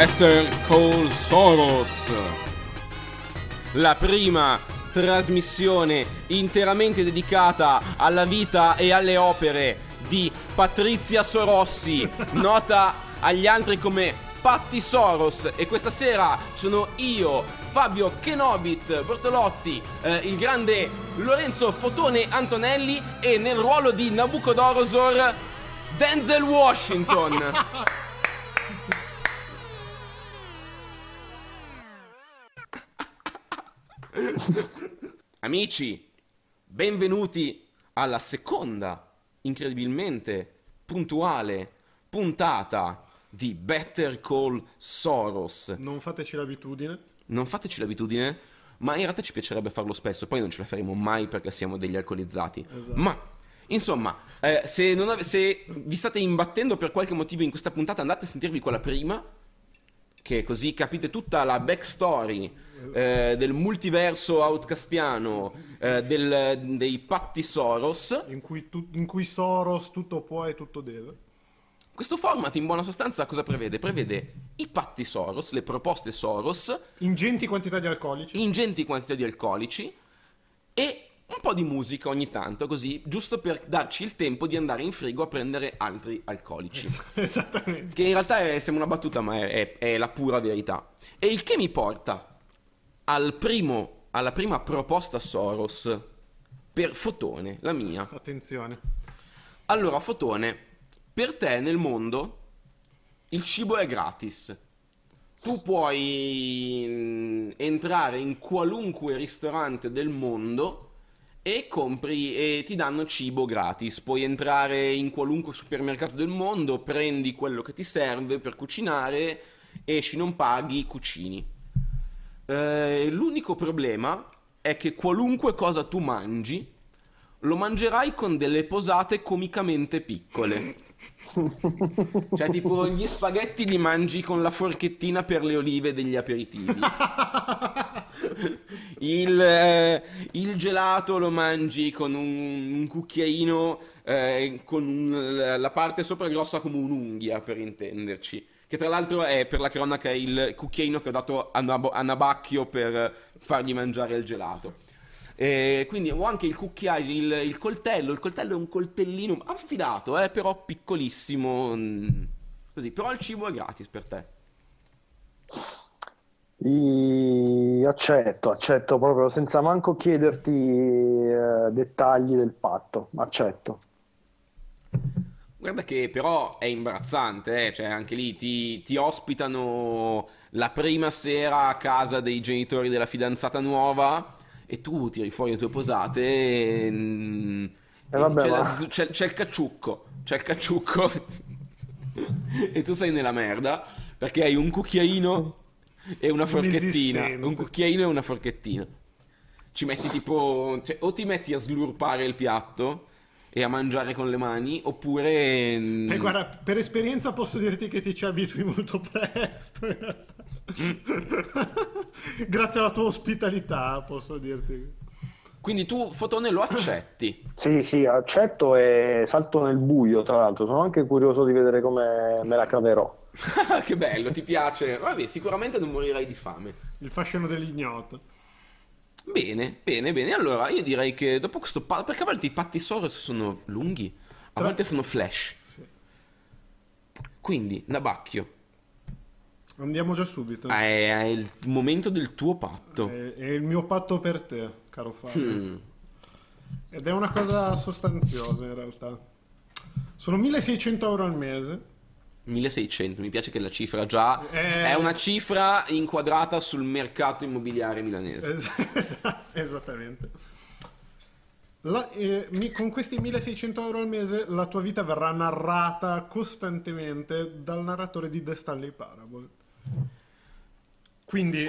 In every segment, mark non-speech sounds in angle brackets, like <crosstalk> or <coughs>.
Better Call Soros. La prima trasmissione interamente dedicata alla vita e alle opere di Patrizia Sorossi, <laughs> nota agli altri come Patti Soros. E questa sera sono io, Fabio Kenobit Bortolotti, eh, il grande Lorenzo Fotone Antonelli e nel ruolo di Nabucodonosor Denzel Washington. <laughs> <laughs> Amici, benvenuti alla seconda, incredibilmente puntuale puntata di Better Call Soros. Non fateci l'abitudine. Non fateci l'abitudine, ma in realtà ci piacerebbe farlo spesso, poi non ce la faremo mai perché siamo degli alcolizzati. Esatto. Ma, insomma, eh, se, ave- se vi state imbattendo per qualche motivo in questa puntata, andate a sentirvi quella prima, che così capite tutta la backstory eh, del multiverso outcastiano, eh, del- dei patti Soros. In cui, tu- in cui Soros tutto può e tutto deve. Questo format in buona sostanza cosa prevede? Prevede i patti Soros, le proposte Soros, Ingenti quantità di alcolici. ingenti quantità di alcolici e un po' di musica ogni tanto, così, giusto per darci il tempo di andare in frigo a prendere altri alcolici. <laughs> Esattamente. Che in realtà è, sembra una battuta, ma è, è- è la pura verità. E il che mi porta al primo, alla prima proposta Soros per Fotone, la mia. Attenzione. Allora, Fotone, per te nel mondo il cibo è gratis. Tu puoi mm, entrare in qualunque ristorante del mondo e compri e ti danno cibo gratis. Puoi entrare in qualunque supermercato del mondo, prendi quello che ti serve per cucinare, esci, non paghi, cucini. Eh, l'unico problema è che qualunque cosa tu mangi lo mangerai con delle posate comicamente piccole. <laughs> cioè, tipo, gli spaghetti li mangi con la forchettina per le olive degli aperitivi. <laughs> Il, eh, il gelato lo mangi con un, un cucchiaino eh, con un- la parte sopra grossa come un'unghia, per intenderci. Che tra l'altro è per la cronaca il cucchiaino che ho dato a, Nab- a Nabacchio per fargli mangiare il gelato. E quindi ho anche il cucchiaio, il, il coltello. Il coltello è un coltellino affidato, eh, però piccolissimo. mm, Così, però il cibo è gratis per te. I- Accetto, accetto proprio senza manco chiederti eh, dettagli del patto, accetto. Guarda che però è imbarazzante, eh, Cioè anche lì ti, ti ospitano la prima sera a casa dei genitori della fidanzata nuova e tu tiri fuori le tue posate e, mm, E vabbè, c'è, la c'è- c'è il cacciucco, c'è il cacciucco <laughs> e tu sei nella merda perché hai un cucchiaino e una forchettina, Inesistente. un cucchiaino e una forchettina. Ci metti tipo, cioè, o ti metti a slurpare il piatto e a mangiare con le mani, oppure... mm, E guarda, per esperienza posso dirti che ti ci abitui molto presto. in realtà. <laughs> Grazie alla tua ospitalità, posso dirti. Quindi tu, Fotone, lo accetti. Sì, sì, accetto e salto nel buio, tra l'altro. Sono anche curioso di vedere come me la caverò. <laughs> che bello, ti piace. Vabbè, sicuramente non morirai di fame. Il fascino dell'ignoto. Bene, bene, bene. Allora, io direi che dopo questo... pa- perché a volte i patti Soros sono lunghi, a Tra- volte sono flash. Sì. Quindi, Nabacchio, Andiamo già subito. è, è il momento del tuo patto. È, è il mio patto per te, caro Fabio. Mm. Ed è una cosa sostanziosa in realtà. Sono 1600 euro al mese. 1600, mi piace che la cifra già Eh. è una cifra inquadrata sul mercato immobiliare milanese. Es- <laughs> es- esattamente. La- eh, mi- con questi 1600 euro al mese la tua vita verrà narrata costantemente dal narratore di The Stanley Parable. Quindi,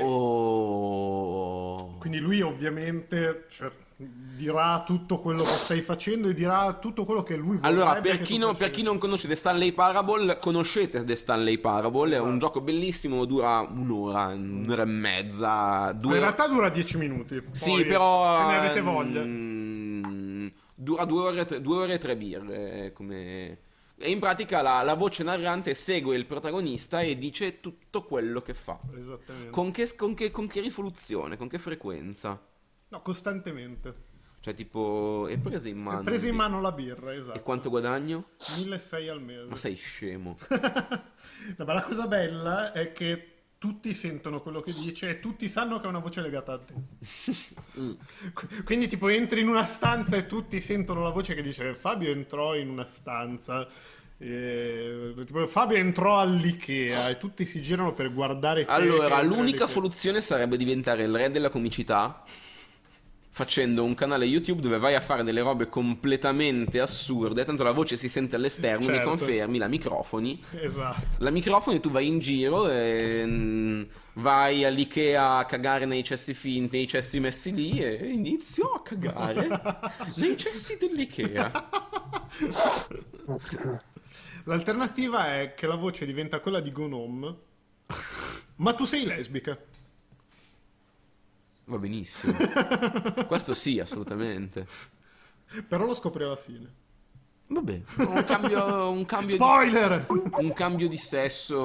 Oh. quindi lui ovviamente cioè, dirà tutto quello che stai facendo e dirà tutto quello che lui vorrebbe Allora, per chi, non, per chi non conosce The Stanley Parable, conoscete The Stanley Parable, è un Esatto. gioco bellissimo, dura un'ora, un'ora e mezza, due In realtà dura 10 minuti. Sì, però... Se ne avete voglia. mm, dura due ore, tre- due ore e tre birre, come... E in pratica la, la voce narrante segue il protagonista e dice tutto quello che fa. Esattamente. Con che, con che- con che risoluzione, con che frequenza? No, costantemente. Cioè, tipo, è presa in mano. Presa in mano la birra, esatto. E quanto guadagno? 1600 al mese. Ma sei scemo. <laughs> No, ma la cosa bella è che tutti sentono quello che dice e tutti sanno che ha una voce legata a te. Mm. Qu- Quindi tipo entri in una stanza e tutti sentono la voce che dice Fabio entrò in una stanza. e- tipo, Fabio entrò all'Ikea e tutti si girano per guardare Allora, l'unica all'Ikea. soluzione sarebbe diventare il re della comicità facendo un canale YouTube dove vai a fare delle robe completamente assurde, tanto la voce si sente all'esterno, mi Certo. confermi, la microfoni. Esatto. La microfoni tu vai in giro e mm, vai all'Ikea a cagare nei cessi finti, nei cessi messi lì e inizio a cagare <laughs> nei cessi dell'Ikea. L'alternativa è che la voce diventa quella di Gnome, ma tu sei lesbica. Va benissimo. <laughs> Questo sì, assolutamente. Però lo scopri alla fine. Vabbè, un cambio, un cambio di Spoiler! un cambio di sesso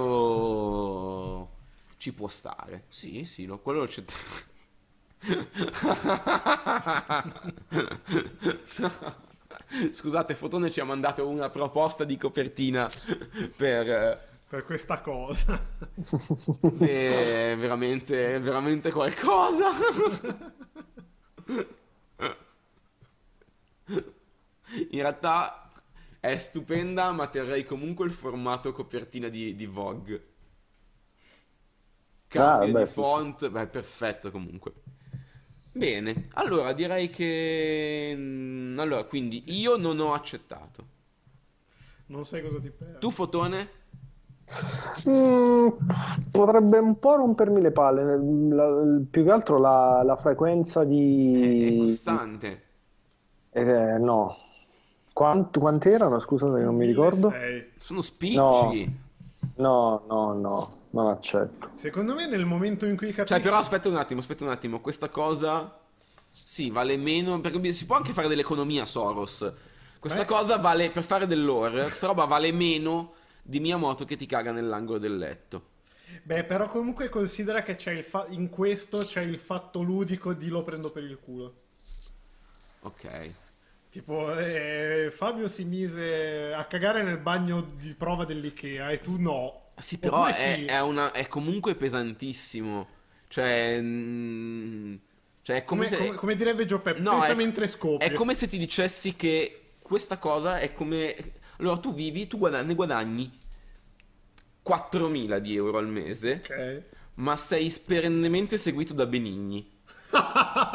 ci può stare. Sì, sì, no, quello c'è. <laughs> Scusate, Fotone ci ha mandato una proposta di copertina per eh, Per questa cosa. <laughs> è veramente, veramente qualcosa. In realtà è stupenda, ma terrei comunque il formato copertina di, di Vogue. Cambio Ah, beh, di sì, font, beh, perfetto comunque. Bene, allora direi che... mm, Allora, quindi io non ho accettato. Non sai cosa ti perdi. Tu, Fotone? Mm, potrebbe un po' rompermi le palle. La- più che altro la, la frequenza È, è di... costante. Eh, no. Quant- quante erano? Scusate, non mi ricordo. 1600. Sono spicci. No, no, no, non accetto. Secondo me nel momento in cui capisci... Cioè, però aspetta un attimo, aspetta un attimo. Questa cosa. Sì, vale meno. Perché si può anche fare dell'economia Soros. Questa Eh. cosa vale per fare dell'ore. Questa roba vale meno di Miyamoto che ti caga nell'angolo del letto. Beh, però comunque considera che c'è il fa- in questo c'è il fatto ludico di lo prendo per il culo. Ok. Tipo, eh, Fabio si mise a cagare nel bagno di prova dell'Ikea e tu no. Ah, Sì, però è, sì. è una, è comunque pesantissimo. Cioè. mm, cioè, è come, Come, se. come- come direbbe Pep, No, pensa è- mentre scopri. È come se ti dicessi che questa cosa è come... Allora tu vivi, tu guadagni, ne guadagni 4.000 di euro al mese, Ok. ma sei perennemente seguito da Benigni.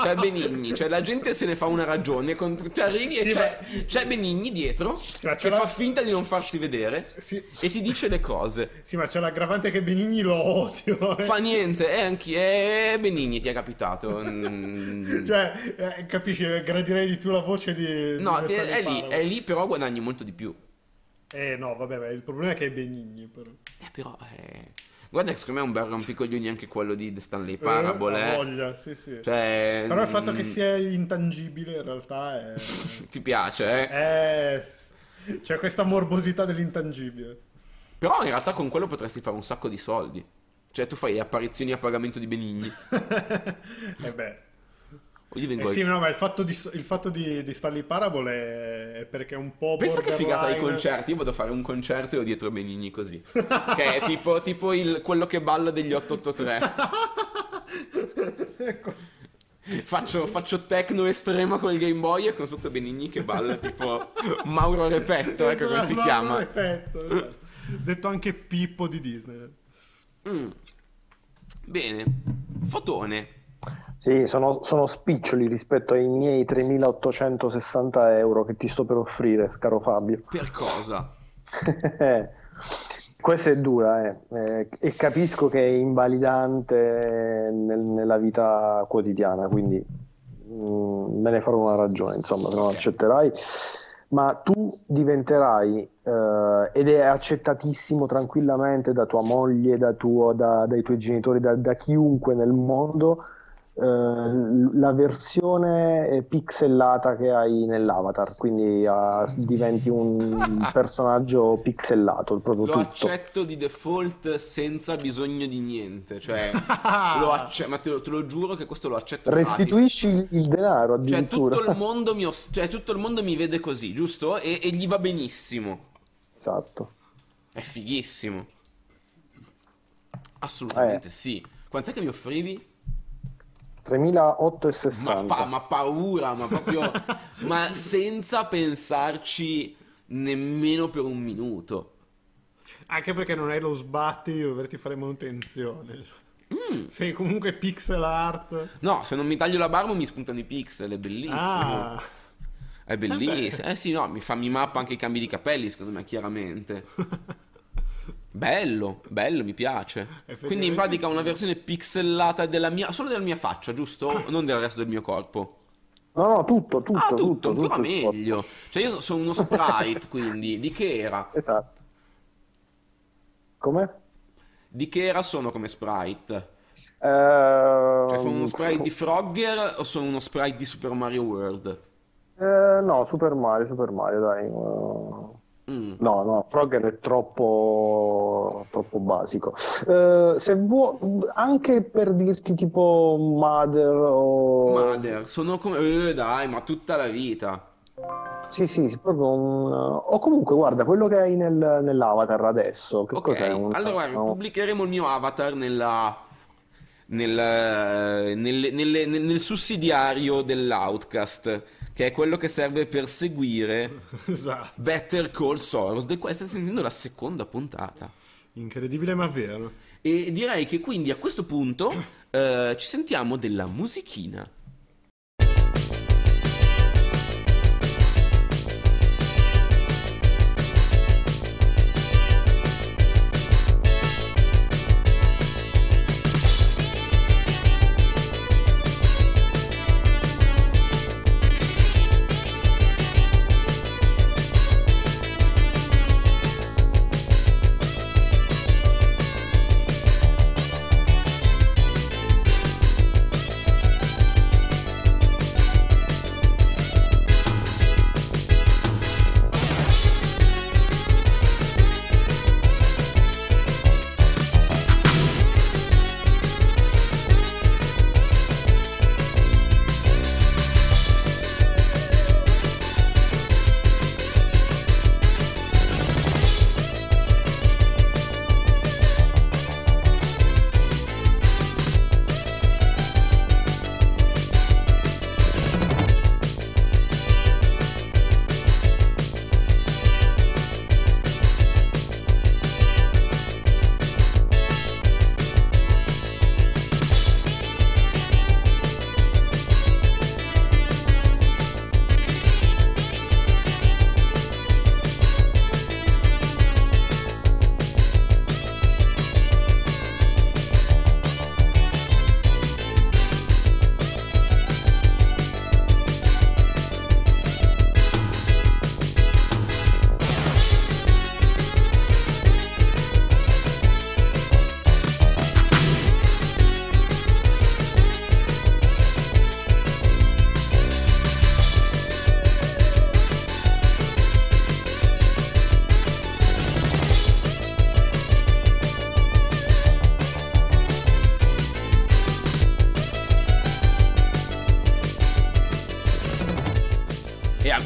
Cioè Benigni, cioè la gente se ne fa una ragione, con- cioè arrivi e Sì, c'è, ma- c'è Benigni dietro Sì, che c'è la- fa finta di non farsi vedere Sì, e ti dice le cose. sì, ma c'è l'aggravante che Benigni lo odio. eh. Fa niente, è anche è Benigni ti è capitato. <laughs> Mm. Cioè, eh, capisci, gradirei di più la voce di... No, di è, è lì, è lì però guadagni molto di più. Eh no, vabbè, beh, il problema è che è Benigni, però. Eh, però, eh... guarda che secondo me è un bel rompicoglioni anche quello di The Stanley Eh, Parable. eh. voglia, sì, sì. Cioè, Però il fatto mm, che sia intangibile in realtà è... <laughs> Ti piace, eh? è... C'è questa morbosità dell'intangibile. Però in realtà con quello potresti fare un sacco di soldi. Cioè, tu fai apparizioni a pagamento di Benigni. <laughs> eh beh. Io vengo Eh sì, no, ma il fatto di, il fatto di, di Stanley Parable è, perché è un po' Pensa che figata ai concerti. Io vado a fare un concerto e ho dietro Benigni così. che è tipo, <laughs> tipo il- quello che balla degli 883. <laughs> Ecco. Faccio, faccio techno estrema con il Game Boy e con sotto Benigni che balla tipo Mauro Repetto, ecco come si Esatto, chiama. Perfetto, esatto. Detto anche Pippo di Disney. Mm. Bene. Fotone. Sì, sono, sono spiccioli rispetto ai miei 3.860 euro che ti sto per offrire, caro Fabio. Per cosa? <laughs> Questa è dura, eh. Eh, e capisco che è invalidante nel- nella vita quotidiana, quindi mm, me ne farò una ragione, insomma, se non accetterai. Ma tu diventerai, eh, ed è accettatissimo tranquillamente da tua moglie, da tuo- da- dai tuoi genitori, da, da chiunque nel mondo, la versione pixellata che hai nell'avatar, quindi uh, diventi un <laughs> personaggio pixellato, proprio Lo tutto. accetto di default senza bisogno di niente, cioè <laughs> lo acce- ma te lo, te lo giuro che questo lo accetto. Restituisci il, il denaro Cioè addirittura. tutto, il mondo mi os- cioè, tutto il mondo mi vede così, giusto? E, e gli va benissimo. Esatto. È fighissimo. Assolutamente Eh. sì. Quant'è che mi offrivi? 3860. Ma, fa, ma paura, ma proprio... <laughs> ma senza pensarci nemmeno per un minuto. Anche perché non hai lo sbatti di doverti fare manutenzione. Mm. Sei comunque pixel art. No, se non mi taglio la barba mi spuntano i pixel, è bellissimo. Ah, È bellissimo. Eh sì, no, mi fa mi mappa anche i cambi di capelli, secondo me, chiaramente. <laughs> Bello, bello, mi piace. Quindi in pratica una versione pixellata della mia, solo della mia faccia, giusto? Non del resto del mio corpo. No, no, tutto, tutto, Ah, tutto, tutto, ancora tutto meglio. Cioè io sono uno sprite, <laughs> quindi di che era? Esatto. Come? Di che era sono come sprite? Eh, Cioè sono uno sprite di Frogger o sono uno sprite di Super Mario World? eh, no, Super Mario, Super Mario, dai. eh, Mm. No, no, Frogger è troppo, troppo basico. Eh, se vuoi, anche per dirti tipo Mother o... Mother, sono come... Eh, dai, ma tutta la vita. Sì, sì, proprio un... O comunque, guarda, quello che hai nel- nell'avatar adesso, che Ok, cos'è? Un- allora no. pubblicheremo il mio avatar nella, nel, nelle- nel, nel sussidiario dell'Outcast, che è quello che serve per seguire <laughs> esatto. Better Call Soros, del quale state sentendo la seconda puntata. Incredibile ma vero. E direi che quindi a questo punto eh, ci sentiamo della musichina.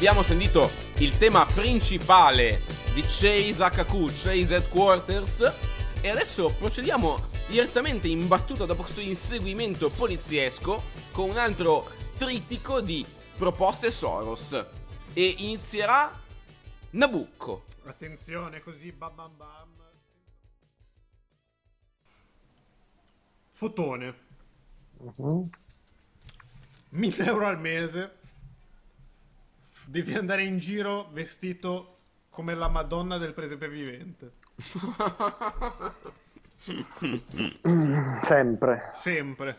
Abbiamo sentito il tema principale di Chase HQ, Chase Headquarters. E adesso procediamo direttamente in battuta dopo questo inseguimento poliziesco con un altro trittico di proposte Soros. E inizierà Nabucco. Attenzione così bam bam bam. Fotone. Mhm. 1000 euro al mese. Devi andare in giro vestito come la Madonna del presepe vivente. Sempre. Sempre.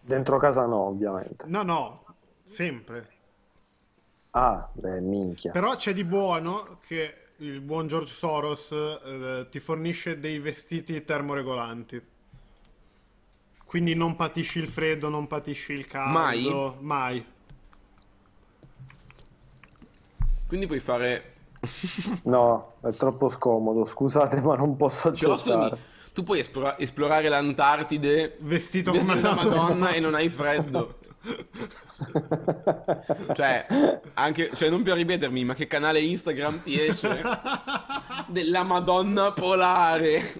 Dentro casa no, ovviamente. No, no, sempre. Ah, beh, minchia. Però c'è di buono che il buon George Soros eh, ti fornisce dei vestiti termoregolanti. Quindi non patisci il freddo, non patisci il caldo. Mai. Quindi puoi fare... No, è troppo scomodo, scusate, ma non posso accettare. tu puoi esplora- esplorare l'Antartide Vestito, vestito come da una Madonna e non hai freddo. <laughs> Cioè, anche, cioè, non per ripetermi, ma che canale Instagram ti esce? Della Madonna polare.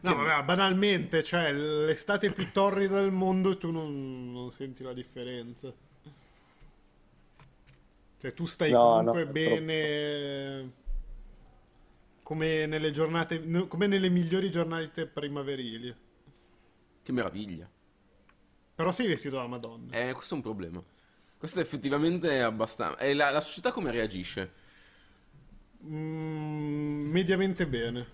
No, vabbè, banalmente, cioè, l'estate più torrida del mondo e tu non, non senti la differenza. Cioè, tu stai No, comunque no, bene. Come nelle giornate. come nelle migliori giornate primaverili. Che meraviglia. Però sei vestito da Madonna. Eh, questo è un problema. Questo effettivamente è abbastanza... E la, la società come reagisce? Mm, mediamente bene.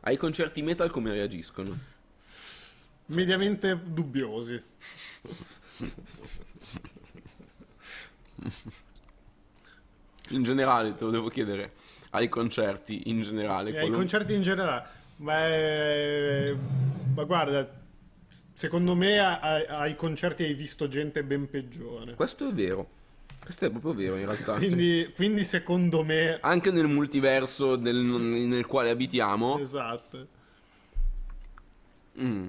Ai concerti metal come reagiscono? Mediamente dubbiosi. <laughs> In generale, te lo devo chiedere. Ai concerti, in generale. E ai qualun- concerti in generale. Beh, ma guarda, secondo me a- a- ai concerti hai visto gente ben peggiore. Questo è vero. Questo è proprio vero in realtà. Quindi, quindi secondo me... Anche nel multiverso del- nel quale abitiamo. Esatto. Mm.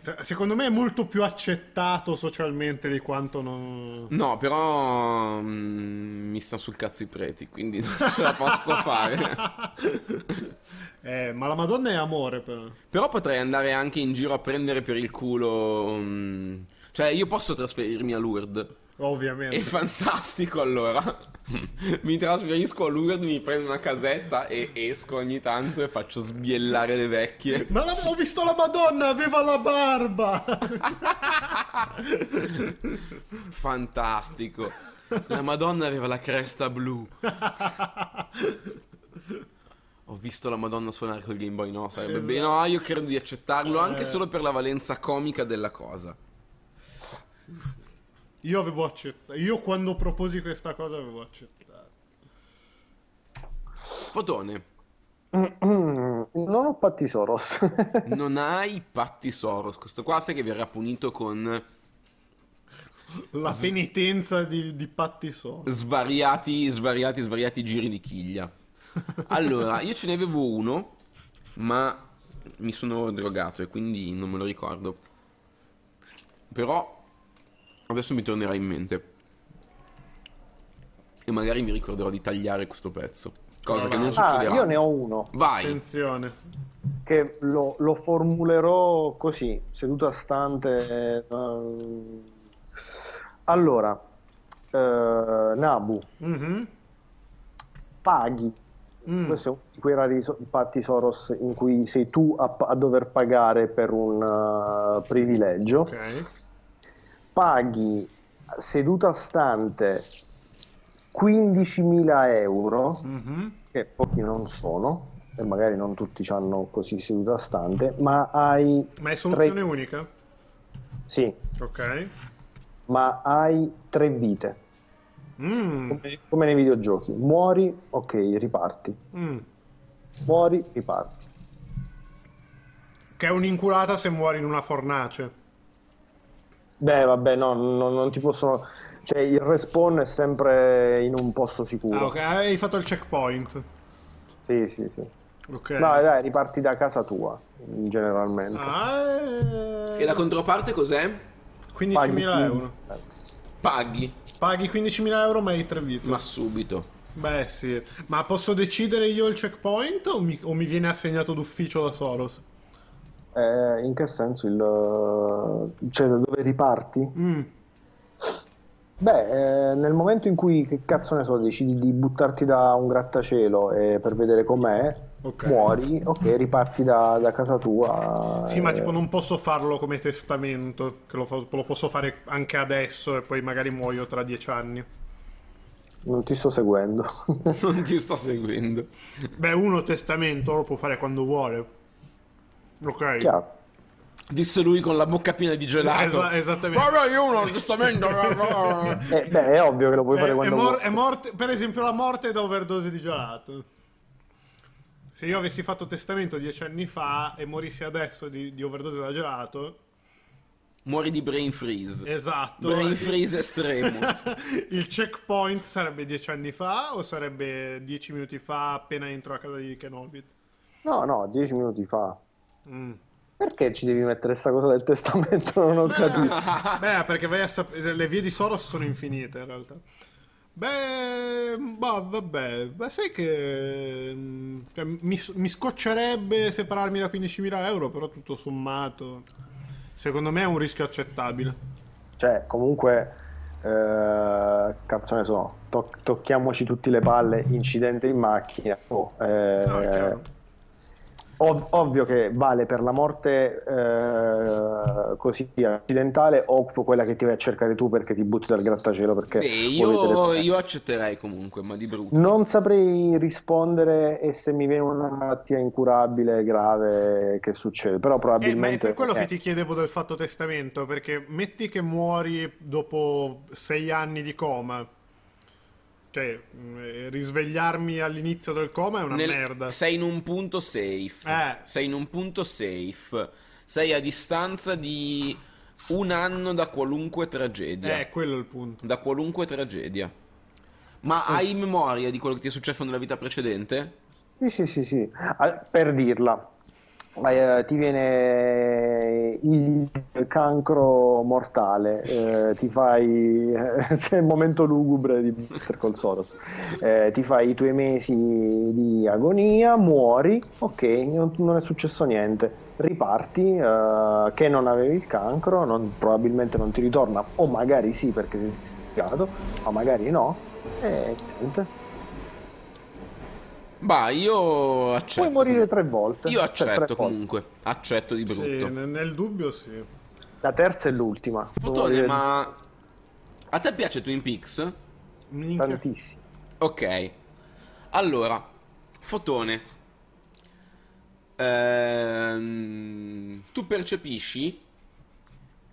Se- Secondo me è molto più accettato socialmente di quanto non... No, però mm, mi sta sul cazzo i preti, quindi non ce la posso fare. <laughs> Eh, ma la Madonna è amore però. Però potrei andare anche in giro a prendere per il culo. mm, Cioè, io posso trasferirmi a Lourdes. Ovviamente. È fantastico allora. <laughs> mi trasferisco a Lourdes, mi prendo una casetta e esco ogni tanto e faccio sbiellare le vecchie. Ma la- ho visto la Madonna, aveva la barba! Fantastico. La Madonna aveva la cresta blu. Ho visto la Madonna suonare col Game Boy, no, sarebbe Esatto. bene. No, io credo di accettarlo anche Eh. solo per la valenza comica della cosa. Io avevo accettato. Io quando proposi questa cosa avevo accettato. Fotone, Non ho patti Soros. <laughs> non hai patti Soros. Questo qua sai che verrà punito con La penitenza di, di Patti So. svariati, svariati, svariati giri di chiglia. <laughs> Allora, io ce ne avevo uno, ma mi sono drogato e quindi non me lo ricordo. Però adesso mi tornerà in mente. E magari mi ricorderò di tagliare questo pezzo. Cosa che non Ah, succederà. io ne ho uno Vai. Attenzione. che lo, lo formulerò così, seduta stante. ehm. Allora, eh, Nabu, Mhm. paghi. Mm. Questo è uno di quei rari patti Soros in cui sei tu a, a dover pagare per un eh, privilegio. Ok. Paghi seduta stante 15.000 euro, Mhm. che pochi non sono, e magari non tutti hanno così seduta stante, ma hai... Ma è soluzione tre- unica? Sì, Ok. ma hai tre vite, Mm. come, come nei videogiochi. Muori, ok, riparti. Mm. Muori, riparti. Che è un'inculata se muori in una fornace. Beh, vabbè, no, no, non ti possono... Cioè, il respawn è sempre in un posto sicuro. Ah, ok. Hai fatto il checkpoint. Sì, sì, sì. Ok. No, dai, riparti da casa tua, generalmente. Ah, eh, E la controparte cos'è? 15.000 Paghi euro. 15. Paghi, Paghi 15.000 euro ma hai tre vite. ma subito. Beh, sì. Ma posso decidere io il checkpoint o mi, o mi viene assegnato d'ufficio da Soros? Eh, in che senso il... Cioè, da dove riparti? Mm. Beh, eh, nel momento in cui, che cazzo ne so, decidi di buttarti da un grattacielo e per vedere com'è, Ok. muori, ok, riparti da, da casa tua. Sì, ma eh, tipo non posso farlo come testamento, che lo, fa- lo posso fare anche adesso e poi magari muoio tra dieci anni. Non ti sto seguendo. <laughs> Non ti sto seguendo. Beh, uno testamento lo può fare quando vuole. Ok. Chiaro. Disse lui con la bocca piena di gelato. Esa- esattamente. Vabbè, io non giustamente. Eh, beh, è ovvio che lo puoi È, fare è quando mor- vuoi. è morte, per esempio, la morte da overdose di gelato. Se io avessi fatto testamento dieci anni fa e morissi adesso di, di overdose da gelato, Muori di brain freeze. esatto. Brain freeze estremo. <laughs> Il checkpoint sarebbe dieci anni fa o sarebbe dieci minuti fa appena entro a casa di Kenobit? No, no, dieci minuti fa. Mm. Perché ci devi mettere sta cosa del testamento? Non ho capito. <laughs> Beh, perché vai a sapere. Le vie di Soros sono infinite in realtà. Beh, bah, vabbè, beh, sai che mm, cioè, mi, mi scoccerebbe separarmi da 15.000 euro, però tutto sommato, secondo me è un rischio accettabile. Cioè, comunque, eh, cazzo ne so, to- tocchiamoci tutte le palle, incidente in macchina. Oh, eh, No, è chiaro. Ov- ovvio che vale per la morte eh, così accidentale o quella che ti vai a cercare tu perché ti butti dal grattacielo perché Beh, io, io accetterei comunque, ma di brutto. Non saprei rispondere e se mi viene una malattia incurabile, grave, che succede, però Eh, ma è probabilmente... per quello eh, che ti chiedevo del fatto testamento, perché metti che muori dopo sei anni di coma, cioè mm, risvegliarmi all'inizio del coma è una Nel- merda. Sei in un punto safe. Eh. Sei in un punto safe. Sei a distanza di un anno da qualunque tragedia. Eh, quello è il punto. Da qualunque tragedia. Ma hai memoria di quello che ti è successo nella vita precedente? Sì, sì, sì, sì. Per dirla, eh, ti viene il cancro mortale, eh, ti fai <laughs> il momento lugubre di Better Call Soros, Eh, ti fai i tuoi mesi di agonia, muori, ok, non, non è successo niente, riparti, eh, che non avevi il cancro, non- probabilmente non ti ritorna, o magari sì perché sei spiegato, ma magari no, e niente. Bah, io accetto. Puoi morire tre volte. Io Cioè, accetto volte. comunque. Accetto di Sì, brutto. nel, nel dubbio sì. La terza e l'ultima. Fotone, ma a te piace Twin Peaks? Minchia. tantissimo. Ok. Allora, Fotone. Ehm, tu percepisci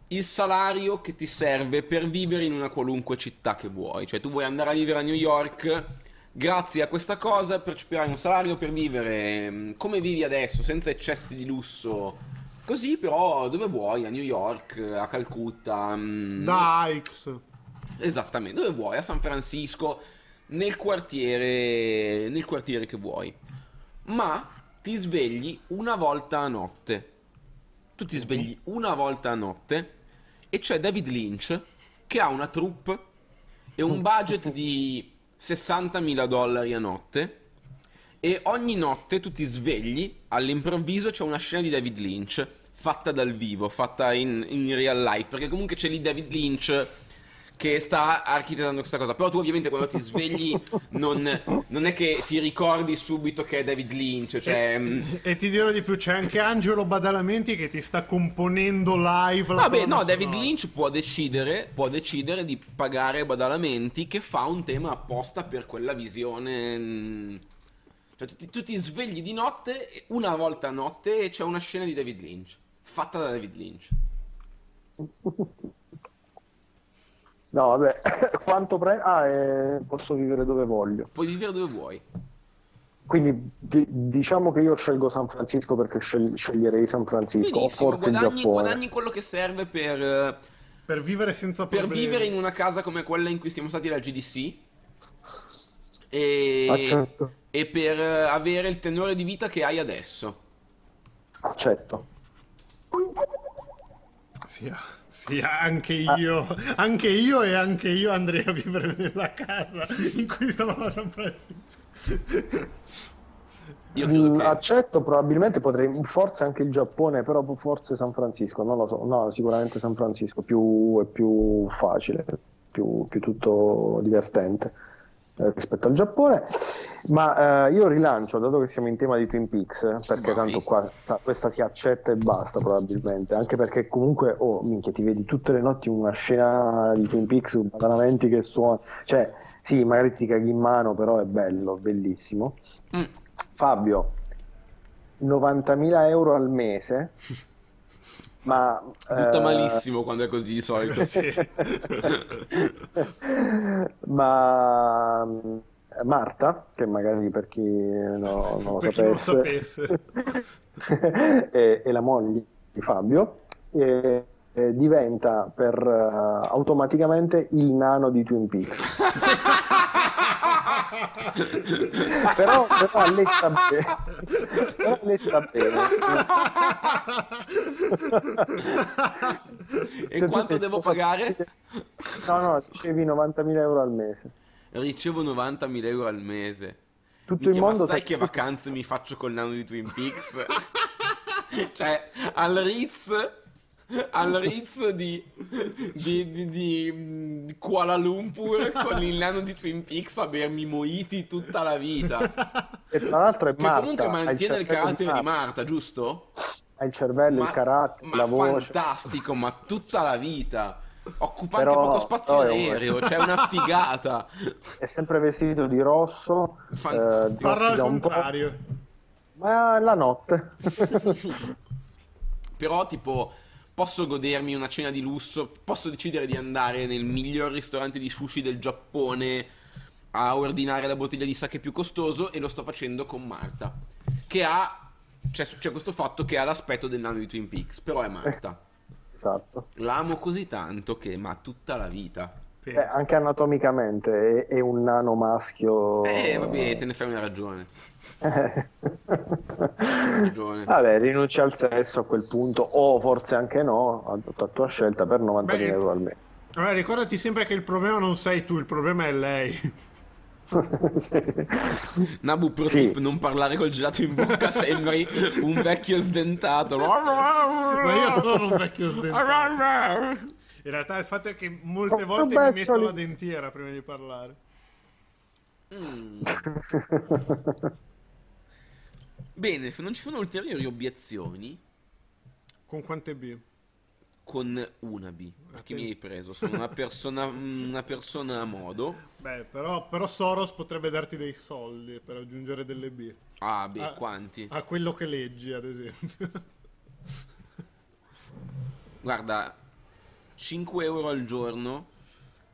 il salario che ti serve per vivere in una qualunque città che vuoi. Cioè, tu vuoi andare a vivere a New York. Grazie a questa cosa percepirai un salario per vivere mm, come vivi adesso, senza eccessi di lusso. Così, però, dove vuoi? A New York, a Calcutta. mm, Da Ix. Esattamente, dove vuoi, a San Francisco, nel quartiere, nel quartiere che vuoi. Ma ti svegli una volta a notte. Tu ti svegli una volta a notte e c'è David Lynch che ha una troupe e un budget di 60.000 dollari a notte. E ogni notte tu ti svegli, all'improvviso c'è una scena di David Lynch fatta dal vivo, fatta in, in real life, perché comunque c'è lì David Lynch che sta architettando questa cosa. Però tu ovviamente quando ti svegli non, non è che ti ricordi subito che è David Lynch, cioè... mm, E ti dirò di più, c'è anche Angelo Badalamenti che ti sta componendo live la Vabbè, no, David sonora. Lynch può decidere, può decidere di pagare Badalamenti che fa un tema apposta per quella visione. mm. Cioè, tu ti, tu ti svegli di notte, e una volta a notte, e c'è una scena di David Lynch, fatta da David Lynch. <laughs> No, vabbè, <coughs> quanto pre... Ah, eh, posso vivere dove voglio. Puoi vivere dove vuoi. Quindi di- diciamo che io scelgo San Francisco perché scel- sceglierei San Francisco, o Benissimo, forse il guadagni, Giappone. guadagni quello che serve per, eh, Per vivere senza per problemi. vivere in una casa come quella in cui siamo stati alla GDC. E, Accetto. e per eh, avere il tenore di vita che hai adesso. Accetto. Sì, sì, anche io, anche io e anche io andrei a vivere nella casa in cui stavamo a San Francisco. Io credo Mm, che... Accetto, probabilmente potrei, forse anche il Giappone, però forse San Francisco, non lo so. No, sicuramente San Francisco, più, è più facile, più, più tutto divertente rispetto al Giappone. Ma eh, io rilancio, dato che siamo in tema di Twin Peaks, eh, perché tanto qua sta- questa si accetta e basta probabilmente, anche perché comunque, oh, minchia, ti vedi tutte le notti una scena di Twin Peaks, badalamenti che suona, cioè, sì, magari ti caghi in mano, però è bello, bellissimo. Mm. Fabio, 90.000 euro al mese, <laughs> ma... Butta eh, malissimo quando è così di solito. Sì. <laughs> ma Marta, che magari per chi no- non lo Per non sapesse, è, è <laughs> la moglie di Fabio, e, e diventa per, eh, automaticamente il nano di Twin Peaks. <laughs> <laughs> però, però lei sta bene. Però lei sta bene. E Cioè, quanto devo pagare? No, no, ricevi 90.000 euro al mese. Ricevo 90.000 euro al mese. Tutto Minchia, il mondo ma sai sa- che vacanze mi faccio col nano di Twin Peaks? <laughs> cioè, al Ritz, al Ritz di, di, di- di- di Kuala Lumpur con il nano di Twin Peaks a bermi moiti tutta la vita. E tra l'altro è Che Marta. comunque ha il mantiene il cervello carattere di Marta. Marta, giusto? Ha il cervello, il carattere, ma la voce. fantastico, ma tutta la vita. Occupa Però- anche poco spazio un- aereo, <laughs> cioè una figata. È sempre vestito di rosso. Fantastico. eh, Parla al contrario. Ma è la notte. <laughs> Però, tipo, posso godermi una cena di lusso, posso decidere di andare nel miglior ristorante di sushi del Giappone a ordinare la bottiglia di sake più costoso e lo sto facendo con Marta. Che ha. C'è, c'è questo fatto che ha l'aspetto del nano di Twin Peaks, però è Marta. esatto. L'amo così tanto che ma tutta la vita. Eh, anche anatomicamente è, è un nano maschio. Eh, vabbè, te ne fai una ragione. <laughs> ragione. Vabbè, rinuncia al sesso a quel punto, o forse anche no, a, a tua scelta per 90.000 Beh, euro al mese. Vabbè, ricordati sempre che il problema non sei tu, il problema è lei. <laughs> Sì. Nabu, pro Sì. tip, non parlare col gelato in bocca, sembri un vecchio sdentato. <laughs> Ma io sono un vecchio sdentato. In realtà il fatto è che molte Oh, volte mi metto la dentiera prima di parlare. Mm. Bene, se non ci sono ulteriori obiezioni, Con quante B? con una B. Perché mi hai preso? Sono una persona, <laughs> una persona a modo. Beh, però, però Soros potrebbe darti dei soldi per aggiungere delle B. Ah, beh, Ah. quanti? A quello che leggi, ad esempio. Guarda, 5 euro al giorno,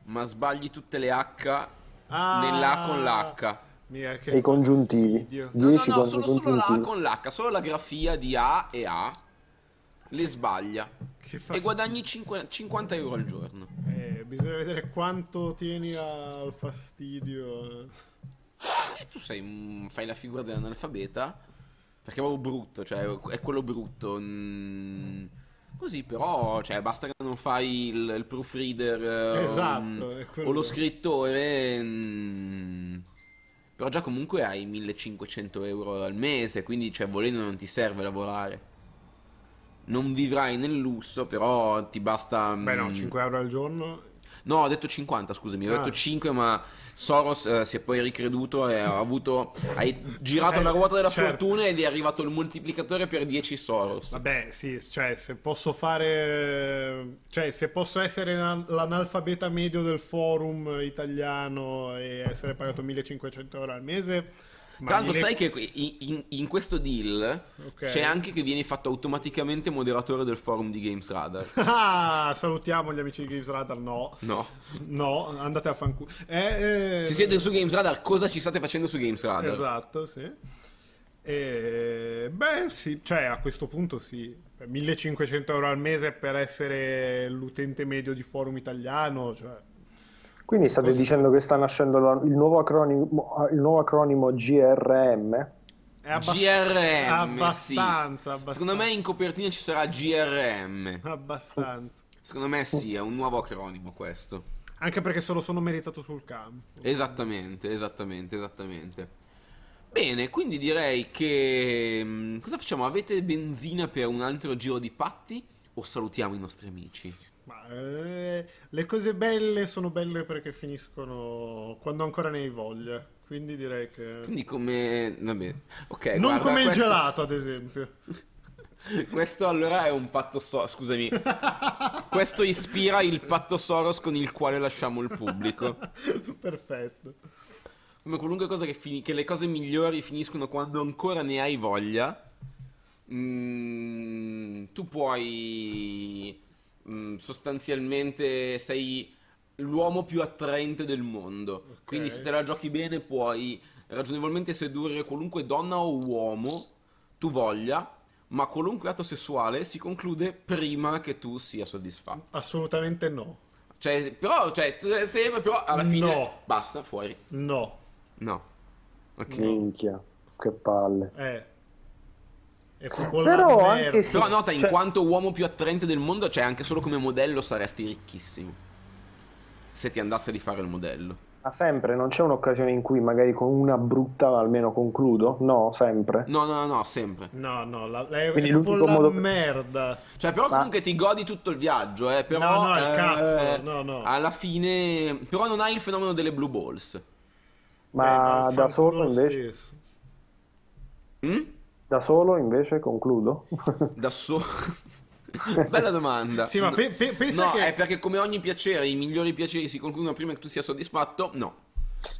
ma sbagli tutte le H Ah. nell'A con l'H. Mia, che E i congiuntivi. fastidio. No, no, 10 no, solo, solo la A con l'H, solo la grafia di A e A le sbaglia. Che E guadagni cinque- 50 euro al giorno. Eh, bisogna vedere quanto tieni al fastidio. E tu sei fai la figura dell'analfabeta perché è proprio brutto, cioè è quello brutto. mm. Così però, cioè basta che non fai il, il proofreader eh, Esatto, quello. o lo scrittore. mm. Però già comunque hai 1500 euro al mese, quindi cioè volendo non ti serve lavorare. Non vivrai nel lusso, però ti basta... Beh, no, mm, 5 euro al giorno. No, ho detto 50, scusami, ho Ah. detto 5, ma Soros eh, si è poi ricreduto e ha avuto. Hai girato Eh, la ruota della certo. fortuna ed è arrivato il moltiplicatore per 10 Soros. Vabbè, sì, cioè, se posso fare. Cioè, se posso essere na- l'analfabeta medio del forum italiano e essere pagato 1500 euro al mese. Ma Tra l'altro, mille- sai che in, in- questo deal Ok. c'è anche che vieni fatto automaticamente moderatore del forum di Games Radar. <laughs> Ah, salutiamo gli amici di Games Radar. No, No. no, andate a fanculo. Eh, eh, Se siete su Games Radar, cosa ci state facendo su Games Radar? Esatto, sì. E, beh, sì, cioè a questo punto sì. 1500 euro al mese per essere l'utente medio di forum italiano, cioè. Quindi state Posso- dicendo che sta nascendo la- il, nuovo acronimo, il nuovo acronimo GRM? È abbast- GRM, abbastanza, abbastanza. Secondo me in copertina ci sarà GRM. Abbastanza. Secondo me sì, è un nuovo acronimo questo. Anche perché se lo sono meritato sul campo. Esattamente, esattamente, esattamente. Bene, quindi direi che... mm, Cosa facciamo? Avete benzina per un altro giro di patti? O salutiamo i nostri amici? Ma eh, le cose belle sono belle perché finiscono quando ancora ne hai voglia. Quindi direi che. Quindi come... Vabbè, ok. non guarda, come il questo- gelato, ad esempio. <laughs> Questo allora è un patto Soros, scusami. <laughs> questo ispira il patto Soros con il quale lasciamo il pubblico. <laughs> Perfetto. Come qualunque cosa che, fini- che le cose migliori finiscono quando ancora ne hai voglia. Mm, tu puoi mm, sostanzialmente sei l'uomo più attraente del mondo. Quindi se te la giochi bene puoi ragionevolmente sedurre qualunque donna o uomo tu voglia, ma qualunque atto sessuale si conclude prima che tu sia soddisfatto. Assolutamente no. Cioè, però, cioè, sempre, però alla fine No. basta, fuori. No. No. Ok. Minchia, che palle. Eh. È proprio Però la anche merda. se- Però nota, in Cioè- quanto uomo più attraente del mondo, cioè anche solo come modello saresti ricchissimo. Se ti andasse di fare il modello. Ma sempre, non c'è un'occasione in cui magari con una brutta almeno concludo? No, sempre. No, no, no, sempre. No, no, la, è, Quindi è l'unico la modo- merda. Cioè, però Ma- comunque ti godi tutto il viaggio, eh. Però, No, no, il eh, cazzo, no, no. Alla fine... Però non hai il fenomeno delle blue balls. Ma Eh, da solo lo invece. Mm? Da solo invece concludo? Da solo... <laughs> Bella domanda. Sì, ma pe- pe- pensa no, che- è perché come ogni piacere, i migliori piaceri si concludono prima che tu sia soddisfatto? No.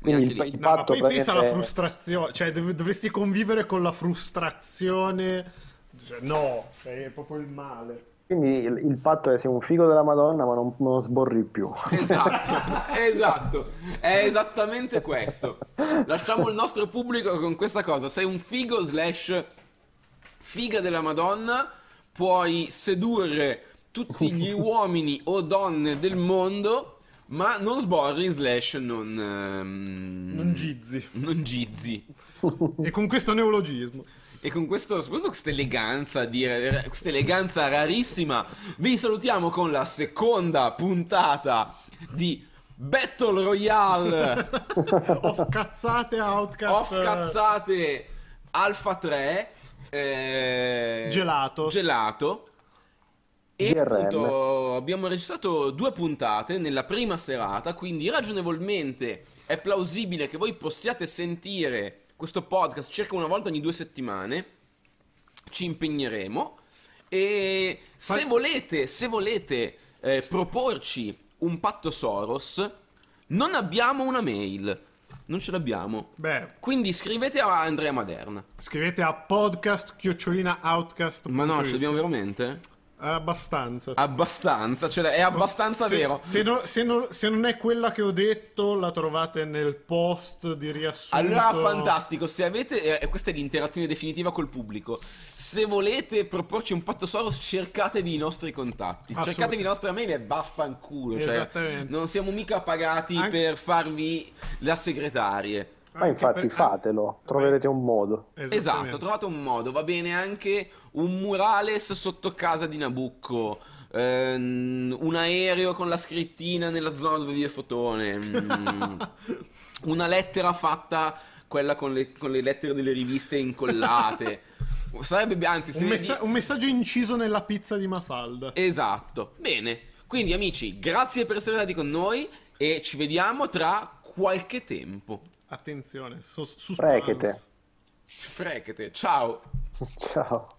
Quindi il, il No, poi pensa alla frustrazione, cioè dov- dovresti convivere con la frustrazione. Cioè, no, è proprio il male. Quindi il, il patto è sei un figo della Madonna ma non, non sborri più. Esatto, <laughs> esatto, è esattamente questo. Lasciamo il nostro pubblico con questa cosa. Sei un figo slash figa della Madonna, puoi sedurre tutti gli <laughs> uomini o donne del mondo, ma non sborri slash non... ehm, Non gizzi. non gizzi. E con questo neologismo. E con questo, soprattutto questa eleganza, di, questa eleganza rarissima, vi salutiamo con la seconda puntata di Battle Royale <laughs> Off cazzate, outcast. Off Cazzate Alpha 3 eh, Gelato. Gelato. E appunto abbiamo registrato due puntate nella prima serata, quindi ragionevolmente è plausibile che voi possiate sentire questo podcast circa una volta ogni due settimane. Ci impegneremo. E se Fa- volete, se volete eh, proporci un patto Soros, non abbiamo una mail. Non ce l'abbiamo. Beh, Quindi scrivete a Andrea Maderna. scrivete a podcast chiocciolina outcast. Ma no, ce l'abbiamo veramente? Abbastanza. Abbastanza, cioè è abbastanza Se- vero. Se, no- se non, se non è quella che ho detto, la trovate nel post di riassunto. Allora, fantastico. Se avete, eh, questa è l'interazione definitiva col pubblico. Se volete proporci un patto Soros, cercatevi i nostri contatti. Cercatevi la nostra mail e vaffanculo. Cioè, Esattamente. non siamo mica pagati Anche- per farvi la segretarie. Ma infatti per- fatelo, troverete un modo. Esatto, trovate un modo. Va bene anche un murales sotto casa di Nabucco. ehm, un aereo con la scrittina nella zona dove vive Fotone. mm, <laughs> una lettera fatta, quella con le, con le lettere delle riviste incollate. <laughs> Sarebbe, anzi, Un, messa- un messaggio inciso nella pizza di Mafalda. Esatto. Bene. Quindi, amici, grazie per essere stati con noi e ci vediamo tra qualche tempo. Attenzione, sus-. Frechete. Frechete. Ciao. <laughs> Ciao.